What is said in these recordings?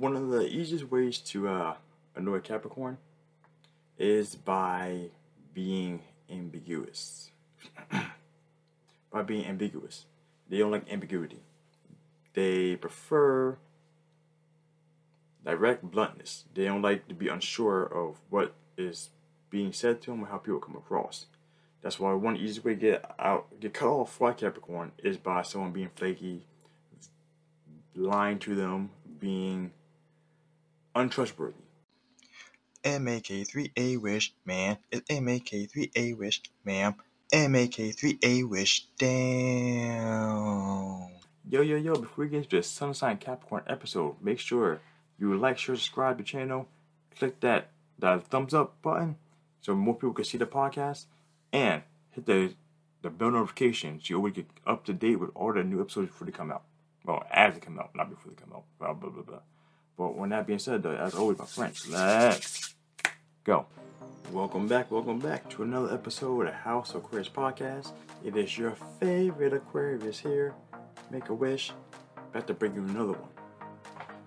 one of the easiest ways to uh, annoy Capricorn is by being ambiguous. by being ambiguous. They don't like ambiguity. They prefer direct bluntness. They don't like to be unsure of what is being said to them or how people come across. That's why one easy way to get out, get cut off for Capricorn is by someone being flaky, lying to them, being untrustworthy. MAK3A wish, man. It's MAK3A wish, ma'am. MAK3A wish, damn. Yo, yo, yo, before we get into the Sun Sign Capricorn episode, make sure you like, share, subscribe to the channel, click that, that thumbs up button so more people can see the podcast, and hit the the bell notification so you always get up to date with all the new episodes before they come out. Well, as they come out, not before they come out. Blah, blah, blah, blah. But when that being said, though, as always, my friends, let's go. Welcome back, welcome back to another episode of House of Aquarius Podcast. It is your favorite Aquarius here. Make a wish. About to bring you another one.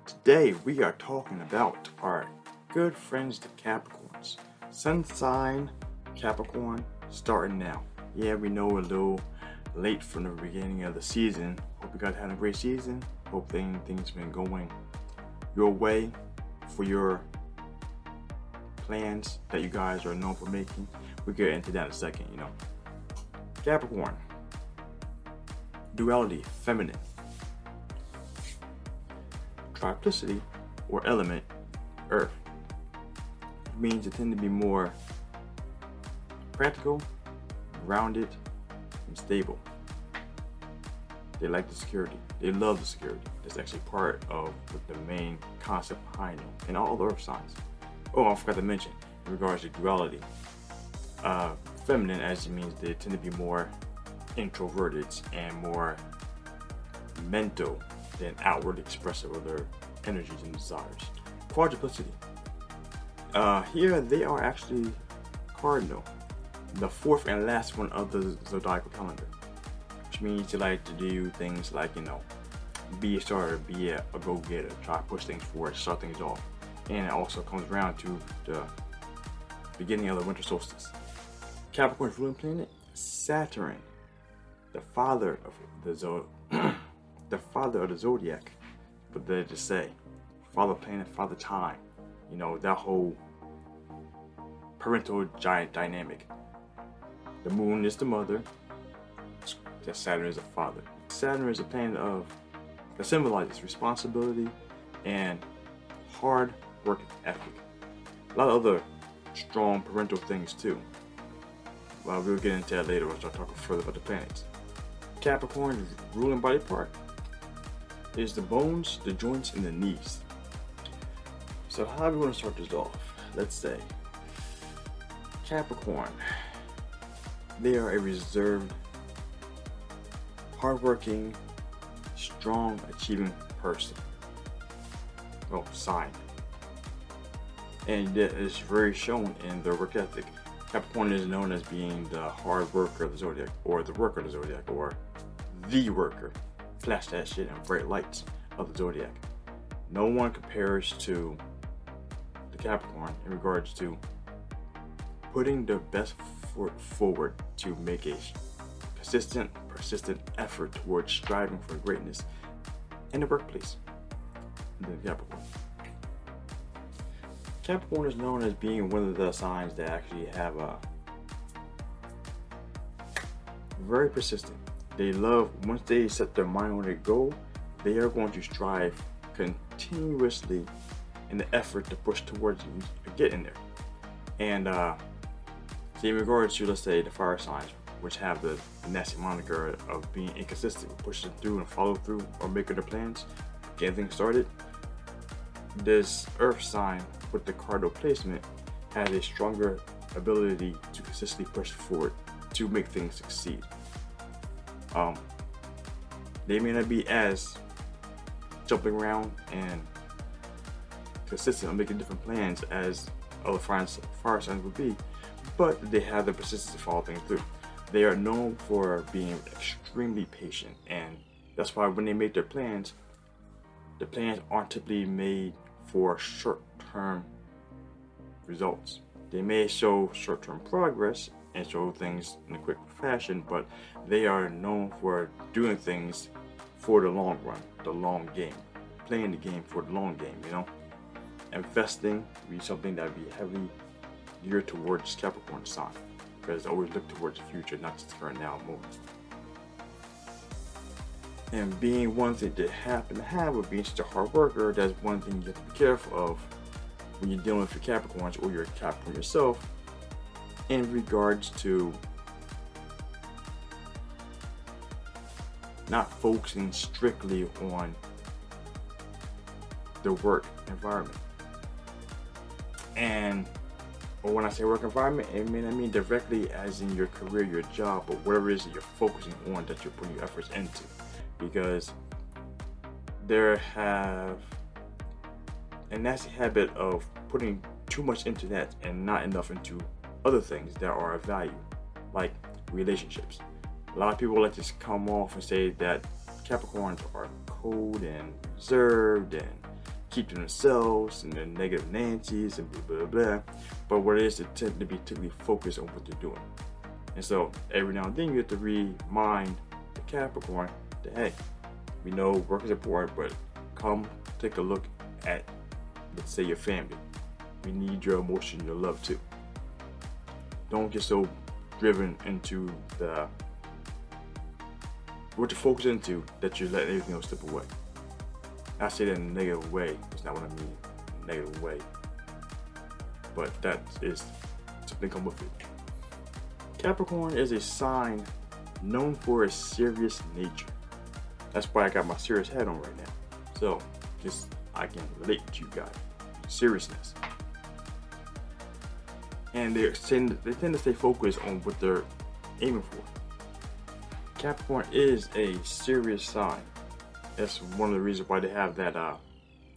Today we are talking about our good friends, the Capricorns. Sun sign Capricorn starting now. Yeah, we know we're a little late from the beginning of the season. Hope you guys had a great season. Hope thing, things been going your way for your plans that you guys are known for making. We'll get into that in a second, you know. Capricorn. Duality, feminine. Triplicity or element, earth. It means it tend to be more practical, grounded, and stable. They like the security. They love the security. That's actually part of the main concept behind them and all the earth signs. Oh, I forgot to mention in regards to duality. Uh, feminine actually means they tend to be more introverted and more mental than outward expressive of their energies and desires. Quadruplicity. Uh, here they are actually cardinal the fourth and last one of the zodiacal calendar, means you like to do things like, you know, be a starter, be a, a go getter, try to push things forward, start things off. And it also comes around to the beginning of the winter solstice. Capricorn's ruling planet, Saturn, the father of the zod, the father of the zodiac, but they just say, father planet, father time. You know that whole parental giant dynamic. The moon is the mother. Saturn is a father. Saturn is a planet of that symbolizes responsibility and hard work ethic. A lot of other strong parental things too. Well, we'll get into that later. We'll start talking further about the planets. Capricorn's ruling body part is the bones, the joints, and the knees. So how do we want to start this off? Let's say Capricorn they are a reserved, hardworking, strong, achieving person. Well, sign. And that is very shown in their work ethic. Capricorn is known as being the hard worker of the zodiac, or the worker of the zodiac, or the worker. Flash that shit in bright lights of the zodiac. No one compares to the Capricorn in regards to putting their best foot forward to make a consistent, persistent effort towards striving for greatness in the workplace. The Capricorn. Capricorn is known as being one of the signs that actually have a very persistent. They love once they set their mind on a goal, they are going to strive continuously in the effort to push towards getting there. And uh, See, in regards to, let's say, the fire signs, which have the nasty moniker of being inconsistent, pushing through and follow through or making their plans, getting things started, this earth sign with the cardinal placement has a stronger ability to consistently push forward to make things succeed. Um, they may not be as jumping around and consistent on making different plans as other fire signs would be, but they have the persistence to follow things through. They are known for being extremely patient, and that's why when they make their plans, the plans aren't typically made for short term results. They may show short term progress and show things in a quick fashion, but they are known for doing things for the long run, the long game, playing the game for the long game, you know. Investing would be something that would be heavily geared towards Capricorn sign because always look towards the future, not just the current now moment. And being one thing to happen to have with being such a hard worker, that's one thing you have to be careful of when you're dealing with your Capricorns or you're Capricorn yourself in regards to not focusing strictly on the work environment. And or when I say work environment, I mean I mean directly as in your career, your job, but whatever it is that you're focusing on that you're putting your efforts into. Because there have a nasty habit of putting too much into that and not enough into other things that are of value, like relationships. A lot of people like to come off and say that Capricorns are cold and reserved and keep to themselves and their negative Nancy's and blah blah blah. But what it is, they tend to be typically focused on what they're doing. And so every now and then you have to remind the Capricorn that hey, we know work is important, but come take a look at let's say your family. We need your emotion, your love too. Don't get so driven into the what you're focus into that you let everything else slip away. I say that in a negative way. It's not what I mean. Negative way. But that is something come with it. Capricorn is a sign known for its serious nature. That's why I got my serious hat on right now. So just I can relate to you guys. Seriousness. And they tend they tend to stay focused on what they're aiming for. Capricorn is a serious sign that's one of the reasons why they have that uh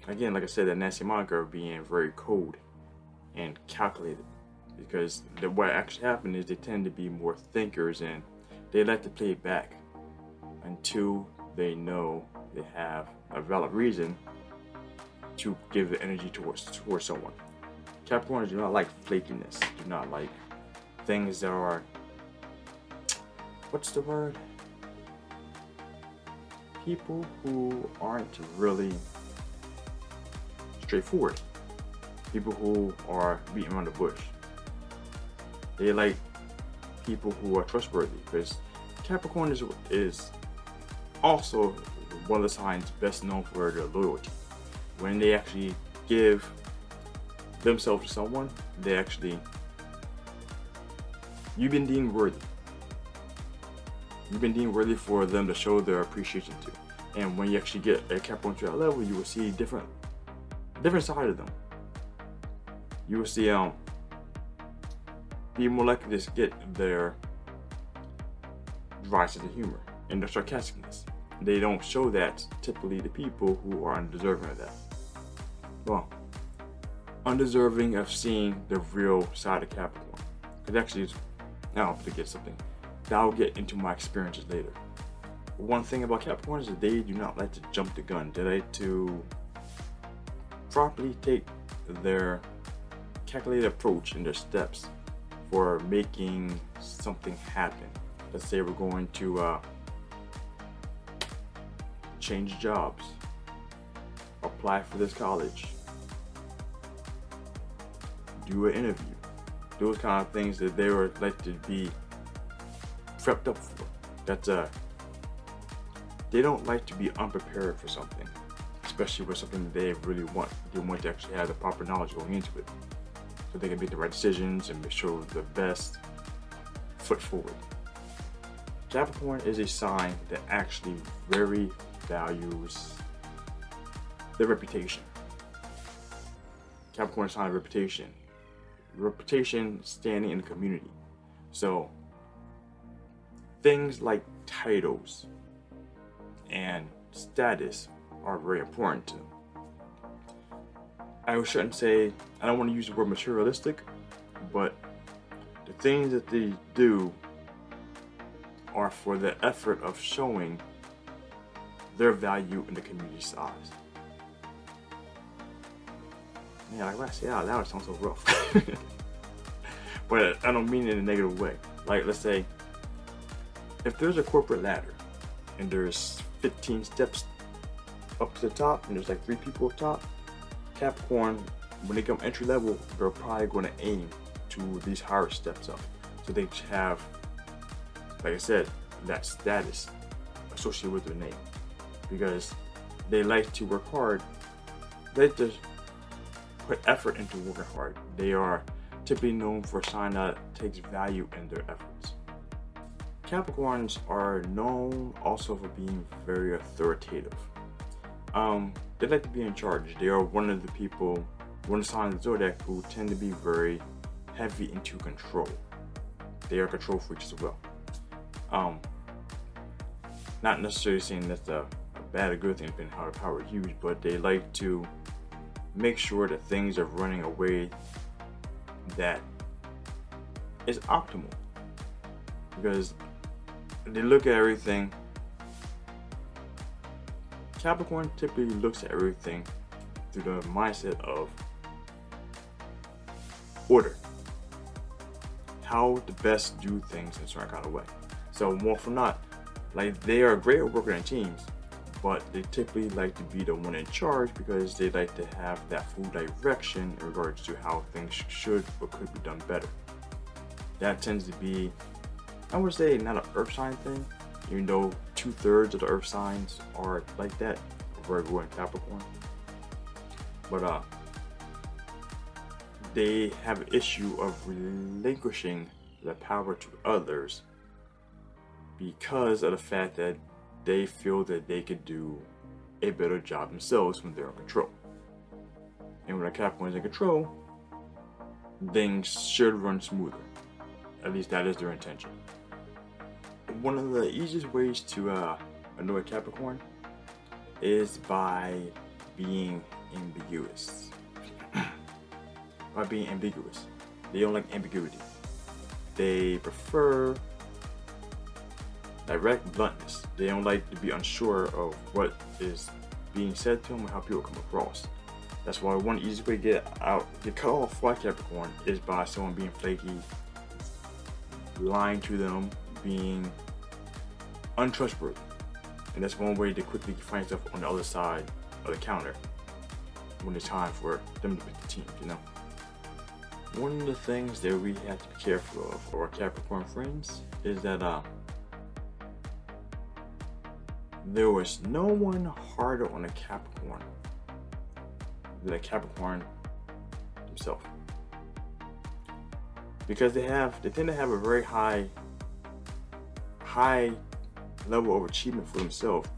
again like i said that nasty moniker of being very cold and calculated. Because the, what actually happened is they tend to be more thinkers and they like to play back until they know they have a valid reason to give the energy towards towards someone. Capricorns do not like flakiness do not like things that are what's the word people who aren't really straightforward. People who are beating around the bush. They like people who are trustworthy because Capricorn is, is also one of the signs best known for their loyalty. When they actually give themselves to someone, they actually you've been deemed worthy you've been deemed worthy for them to show their appreciation to. And when you actually get a Capricorn to that level, you will see different different side of them. You will see um be more likely to get their dry sense of humor and their sarcasticness. They don't show that typically to people who are undeserving of that. Well, undeserving of seeing the real side of Capricorn. It actually is now to get something that I'll get into my experiences later. One thing about Capricorns is they do not like to jump the gun. They like to properly take their calculated approach and their steps for making something happen. Let's say we're going to uh, change jobs, apply for this college, do an interview. Those kind of things that they would like to be prepped up for. That uh, they don't like to be unprepared for something, especially with something that they really want. They want to actually have the proper knowledge going into it, so they can make the right decisions and make sure the best foot forward. Capricorn is a sign that actually very values their reputation. Capricorn sign of reputation. Reputation standing in the community. So things like titles and status are very important to. I shouldn't say, I don't want to use the word materialistic, but the things that they do are for the effort of showing their value in the community's eyes. man, like I say out loud, it sounds so rough. but I don't mean it in a negative way. Like, let's say, if there's a corporate ladder and there's 15 steps up to the top and there's like three people up top, Capricorn, when they come entry level, they're probably going to aim to these higher steps up. So they have, like I said, that status associated with their name because they like to work hard. They just put effort into working hard. They are typically known for a sign that takes value in their efforts. Capricorns are known also for being very authoritative. Um, they like to be in charge. They are one of the people, one of the signs of the zodiac who tend to be very heavy into control. They are control freaks as well. Um, not necessarily saying that's a, a bad or good thing, depending how the power used, but they like to make sure that things are running a way that is optimal. Because they look at everything. Capricorn typically looks at everything through the mindset of order. How to best do things in a certain kind of way. So more for not, like they are great at working in teams, but they typically like to be the one in charge because they like to have that full direction in regards to how things should or could be done better. That tends to be, I would say, not an earth sign thing, even though two thirds of the earth signs are like that, Virgo and Capricorn. But uh, they have an issue of relinquishing the power to others because of the fact that they feel that they could do a better job themselves when they're in control. And when a Capricorn is in control, things should run smoother. At least that is their intention. One of the easiest ways to uh, annoy Capricorn is by being ambiguous. by being ambiguous. They don't like ambiguity. They prefer direct bluntness. They don't like to be unsure of what is being said to them and how people come across. That's why one easy way to get out, get cut off by Capricorn is by someone being flaky, lying to them, being untrustworthy. And that's one way to quickly find yourself on the other side of the counter when it's time for them to pick the team, you know. One of the things that we have to be careful of for our Capricorn friends is that uh, there was no one harder on a Capricorn than a Capricorn himself. Because they have they tend to have a very high high level of achievement for themselves.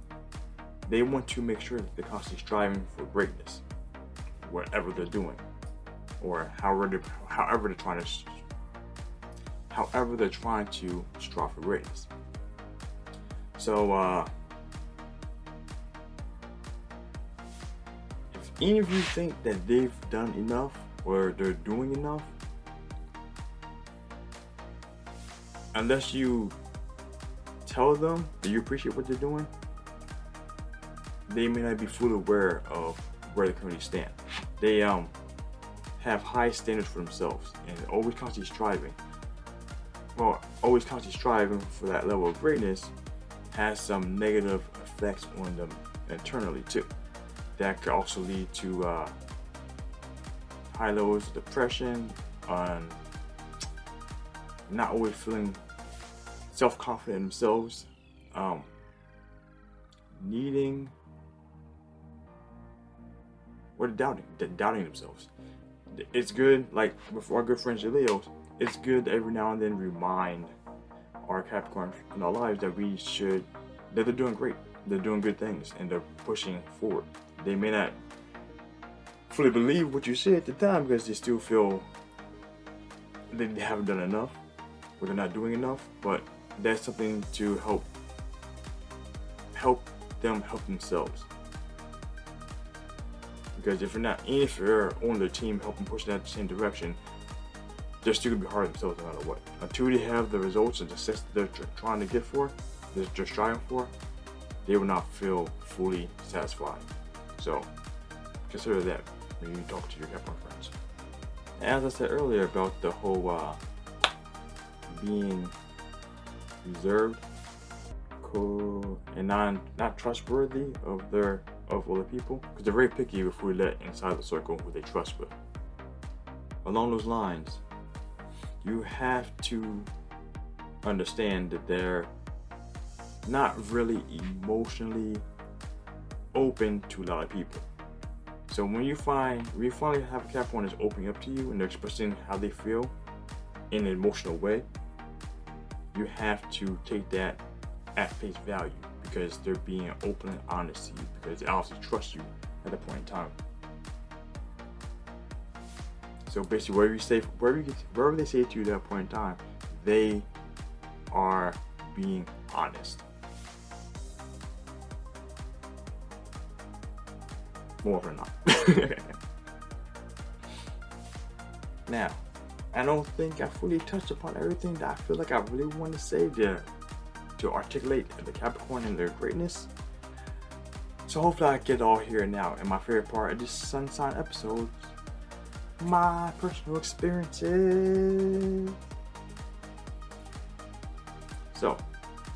They want to make sure that they're constantly striving for greatness, whatever they're doing, or however they're, however they're trying to however they're trying to strive for greatness. So uh, any of you think that they've done enough or they're doing enough, unless you tell them that you appreciate what they're doing, they may not be fully aware of where the community stand. They um have high standards for themselves and always constantly striving. Well, always constantly striving for that level of greatness has some negative effects on them internally too that could also lead to uh, high levels of depression and not always feeling self-confident in themselves um, needing or doubting doubting themselves. It's good like with our good friends the leos it's good to every now and then remind our capricorn in our lives that we should that they're doing great they're doing good things and they're pushing forward. They may not fully believe what you say at the time because they still feel they haven't done enough or they're not doing enough but that's something to help help them help themselves because if you're not if you're on the team helping push that same direction they're still gonna be hard themselves no matter what until they have the results and the success they're trying to get for they're just striving for they will not feel fully satisfied so consider that. when you talk to your Capricorn friends. As I said earlier about the whole uh, being reserved, cool, and not not trustworthy of their of other people, because they're very picky if we let inside the circle who they trust with. Along those lines, you have to understand that they're not really emotionally open to a lot of people. So when you find when you finally have a Capricorn that's opening up to you and they're expressing how they feel in an emotional way, you have to take that at face value because they're being open and honest to you because they obviously trust you at that point in time. So basically, wherever you say, wherever, you, wherever they say to you at that point in time, they are being honest. More than not. now, I don't think I fully touched upon everything that I feel like I really want to say there to articulate the Capricorn and their greatness. So hopefully I get all here now. And my favorite part of this sun sign episode, my personal experiences. So,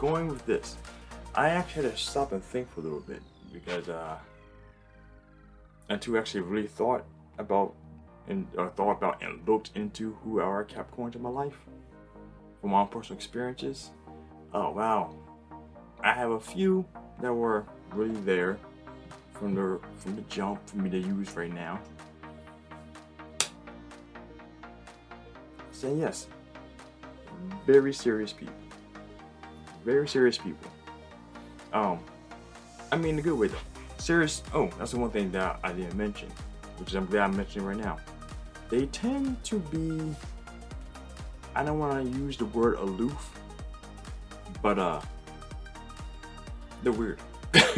going with this, I actually had to stop and think for a little bit because uh, until actually really thought about and uh, thought about and looked into who are Capricorns in my life from my own personal experiences. Oh wow, I have a few that were really there from the from the jump for me to use right now. Say yes, very serious people, very serious people. Um, I mean the good way though. Serious. Oh, that's the one thing that I didn't mention, which I'm glad I'm mentioning right now. They tend to be. I don't want to use the word aloof, but uh, they're weird.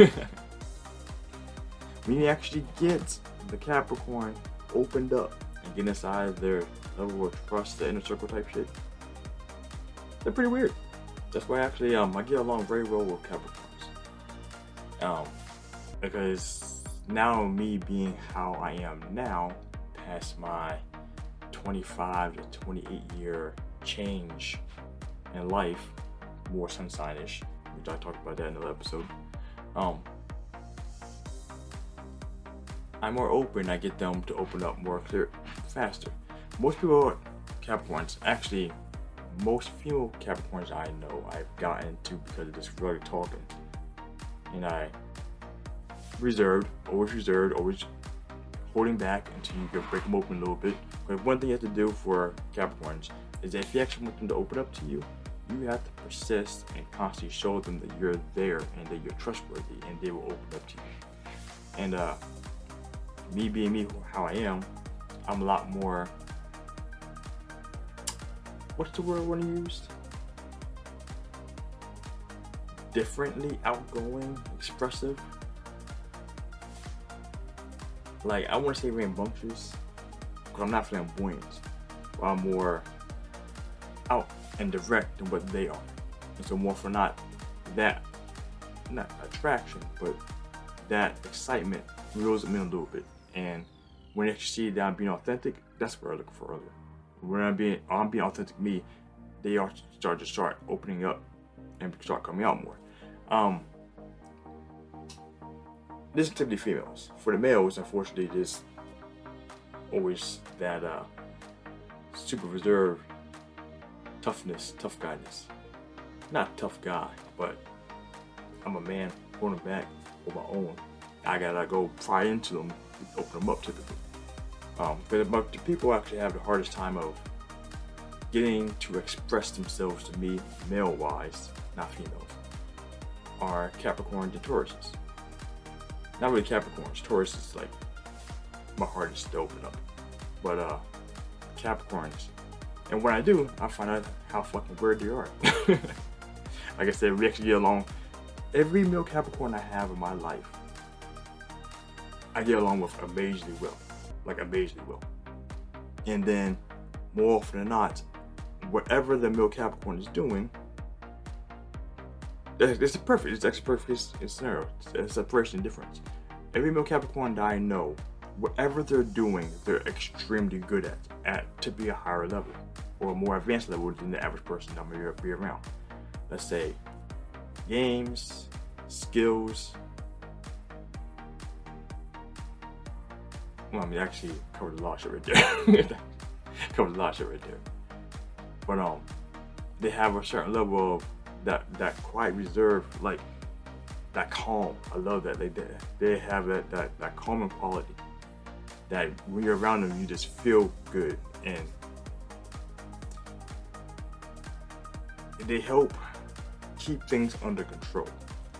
you actually get the Capricorn opened up and get inside their level of trust, the inner circle type shit, they're pretty weird. That's why actually um I get along very well with Capricorns. Um, because now me being how I am now, past my 25 to 28 year change in life, more sun signish, which I talked about that in another episode. Um, I'm more open. I get them to open up more clear, faster. Most people, Capricorns, actually, most female Capricorns I know, I've gotten to because of this really talking, and I reserved, always reserved, always holding back until you can break them open a little bit. But one thing you have to do for Capricorns is that if you actually want them to open up to you, you have to persist and constantly show them that you're there and that you're trustworthy and they will open up to you. And uh, me being me, how I am, I'm a lot more. What's the word I want to use? Differently outgoing, expressive. Like I want to say rambunctious, because I'm not flamboyant. But I'm more out and direct than what they are. And so more for not that, not attraction, but that excitement reels them in a little bit. And when they see that I'm being authentic, that's what I look for earlier. When I'm being, I'm being authentic me, they are start to start opening up and start coming out more. Um, this is typically females. For the males, unfortunately, there's always that uh, super reserved toughness, tough guyness. Not tough guy, but I'm a man holding back on my own. I gotta go pry into them, open them up typically. Um, but, but the people actually have the hardest time of getting to express themselves to me, male wise, not females, are Capricorn and Tauruses. Not really Capricorns. Taurus is like my hardest to open up. But uh Capricorns. And when I do, I find out how fucking weird they are. like I said, we actually get along. Every male Capricorn I have in my life, I get along with amazingly well. Like amazingly well. And then more often than not, whatever the male Capricorn is doing, it's a perfect, it's actually perfect scenario. It's a separation difference. Every male Capricorn that I know whatever they're doing, they're extremely good at, at to be a higher level or a more advanced level than the average person that may be around. Let's say games, skills. Well, I mean, actually covered a lot of shit right there. covered a lot of shit right there. But um, they have a certain level of that that quiet reserve, like that calm. I love that they they have that that that calming quality. That when you're around them, you just feel good and they help keep things under control.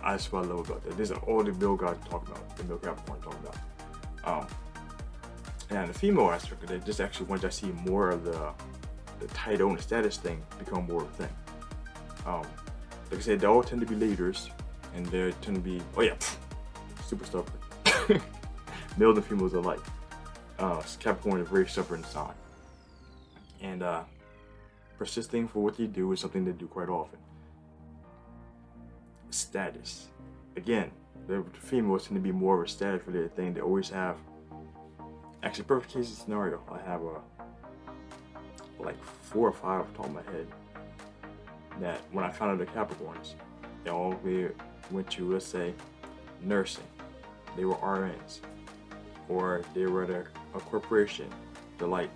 That's what I love about that. This is all the Bill God talking about, the Bill Capricorn talking about. Um, and the female aspect of just actually once I see more of the the title and status thing become more of a thing. Um, like I said, they all tend to be leaders, and they tend to be oh yeah, super stubborn. Males and females alike. Uh, Capricorn is very stubborn sign, and uh, persisting for what they do is something they do quite often. Status, again, the females tend to be more of a status related thing. They always have. Actually, perfect case scenario. I have a like four or five off the top of my head that when I found out the Capricorns, they all went to, let's say, nursing. They were RNs. Or they were at a, corporation. They're like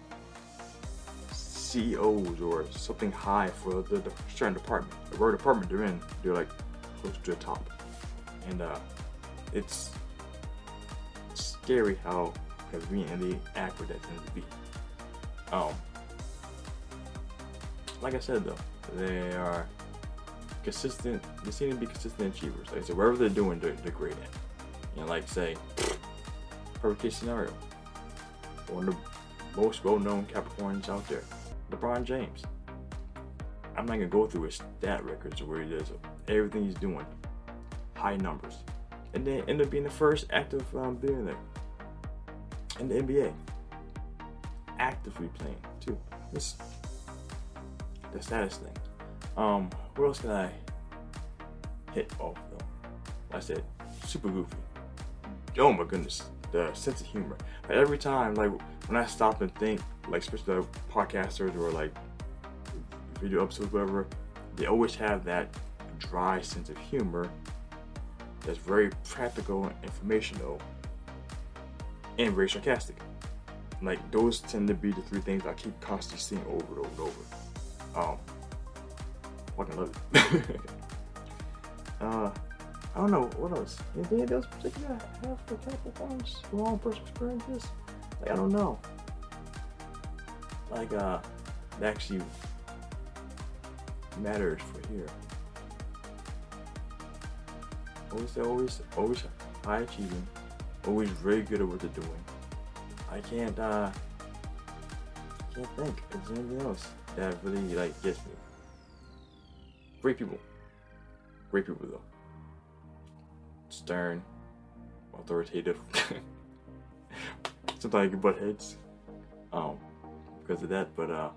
CEOs or something high for the, the certain department. Whatever department they're in, they're like close to the top. And uh, it's scary how convenient and the accurate that tends to be. Um, like I said though, they are consistent. They seem to be consistent achievers. Like I said, wherever they're doing, they're, they're great at. You know, like say, perfect case scenario. One of the most well-known Capricorns out there, LeBron James. I'm not gonna go through his stat records where he does everything he's doing, high numbers, and then end up being the first active um, billionaire in the NBA, actively playing too. This the status thing. Um, what else can I hit off though? I said super goofy. Oh my goodness, the sense of humor. Like every time, like when I stop and think, like especially the podcasters or like video episodes, whatever, they always have that dry sense of humor that's very practical and informational and very sarcastic. Like those tend to be the three things I keep constantly seeing over and over and over. Um, fucking love it. uh, I don't know what else. Anything else particular have for Capricorns from all personal experiences? Like I don't know. Like uh, it actually matters for here. Always, always, always high achieving. Always very good at what they're doing. I can't uh, can't think. There anything else? that really like gets me. Great people. Great people though. Stern, authoritative. Sometimes you butt heads. Um, because of that, but uh,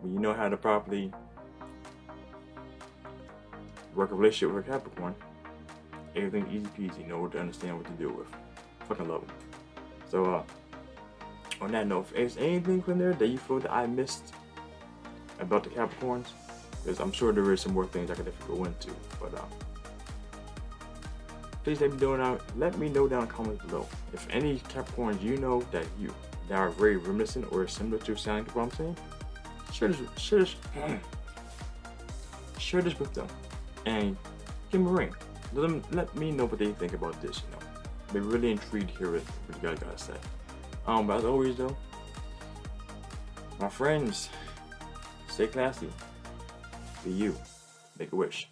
when you know how to properly work a relationship with a Capricorn, everything's easy peasy. You know to understand what to deal with. Fucking love them. So uh, on that note, if there's anything from there that you feel that I missed about the Capricorns, because I'm sure there is some more things I could definitely go into. But uh, please let me know down. Let me know down in the comments below if any Capricorns you know that you that are very reminiscent or similar to sounding what I'm saying. Share this, share this, share this with them, and give them a ring. Let them let me know what they think about this. You know, they're really intrigued to hear what you guys gotta say. Um, but as always though, my friends. Stay classy. Be you. Make a wish.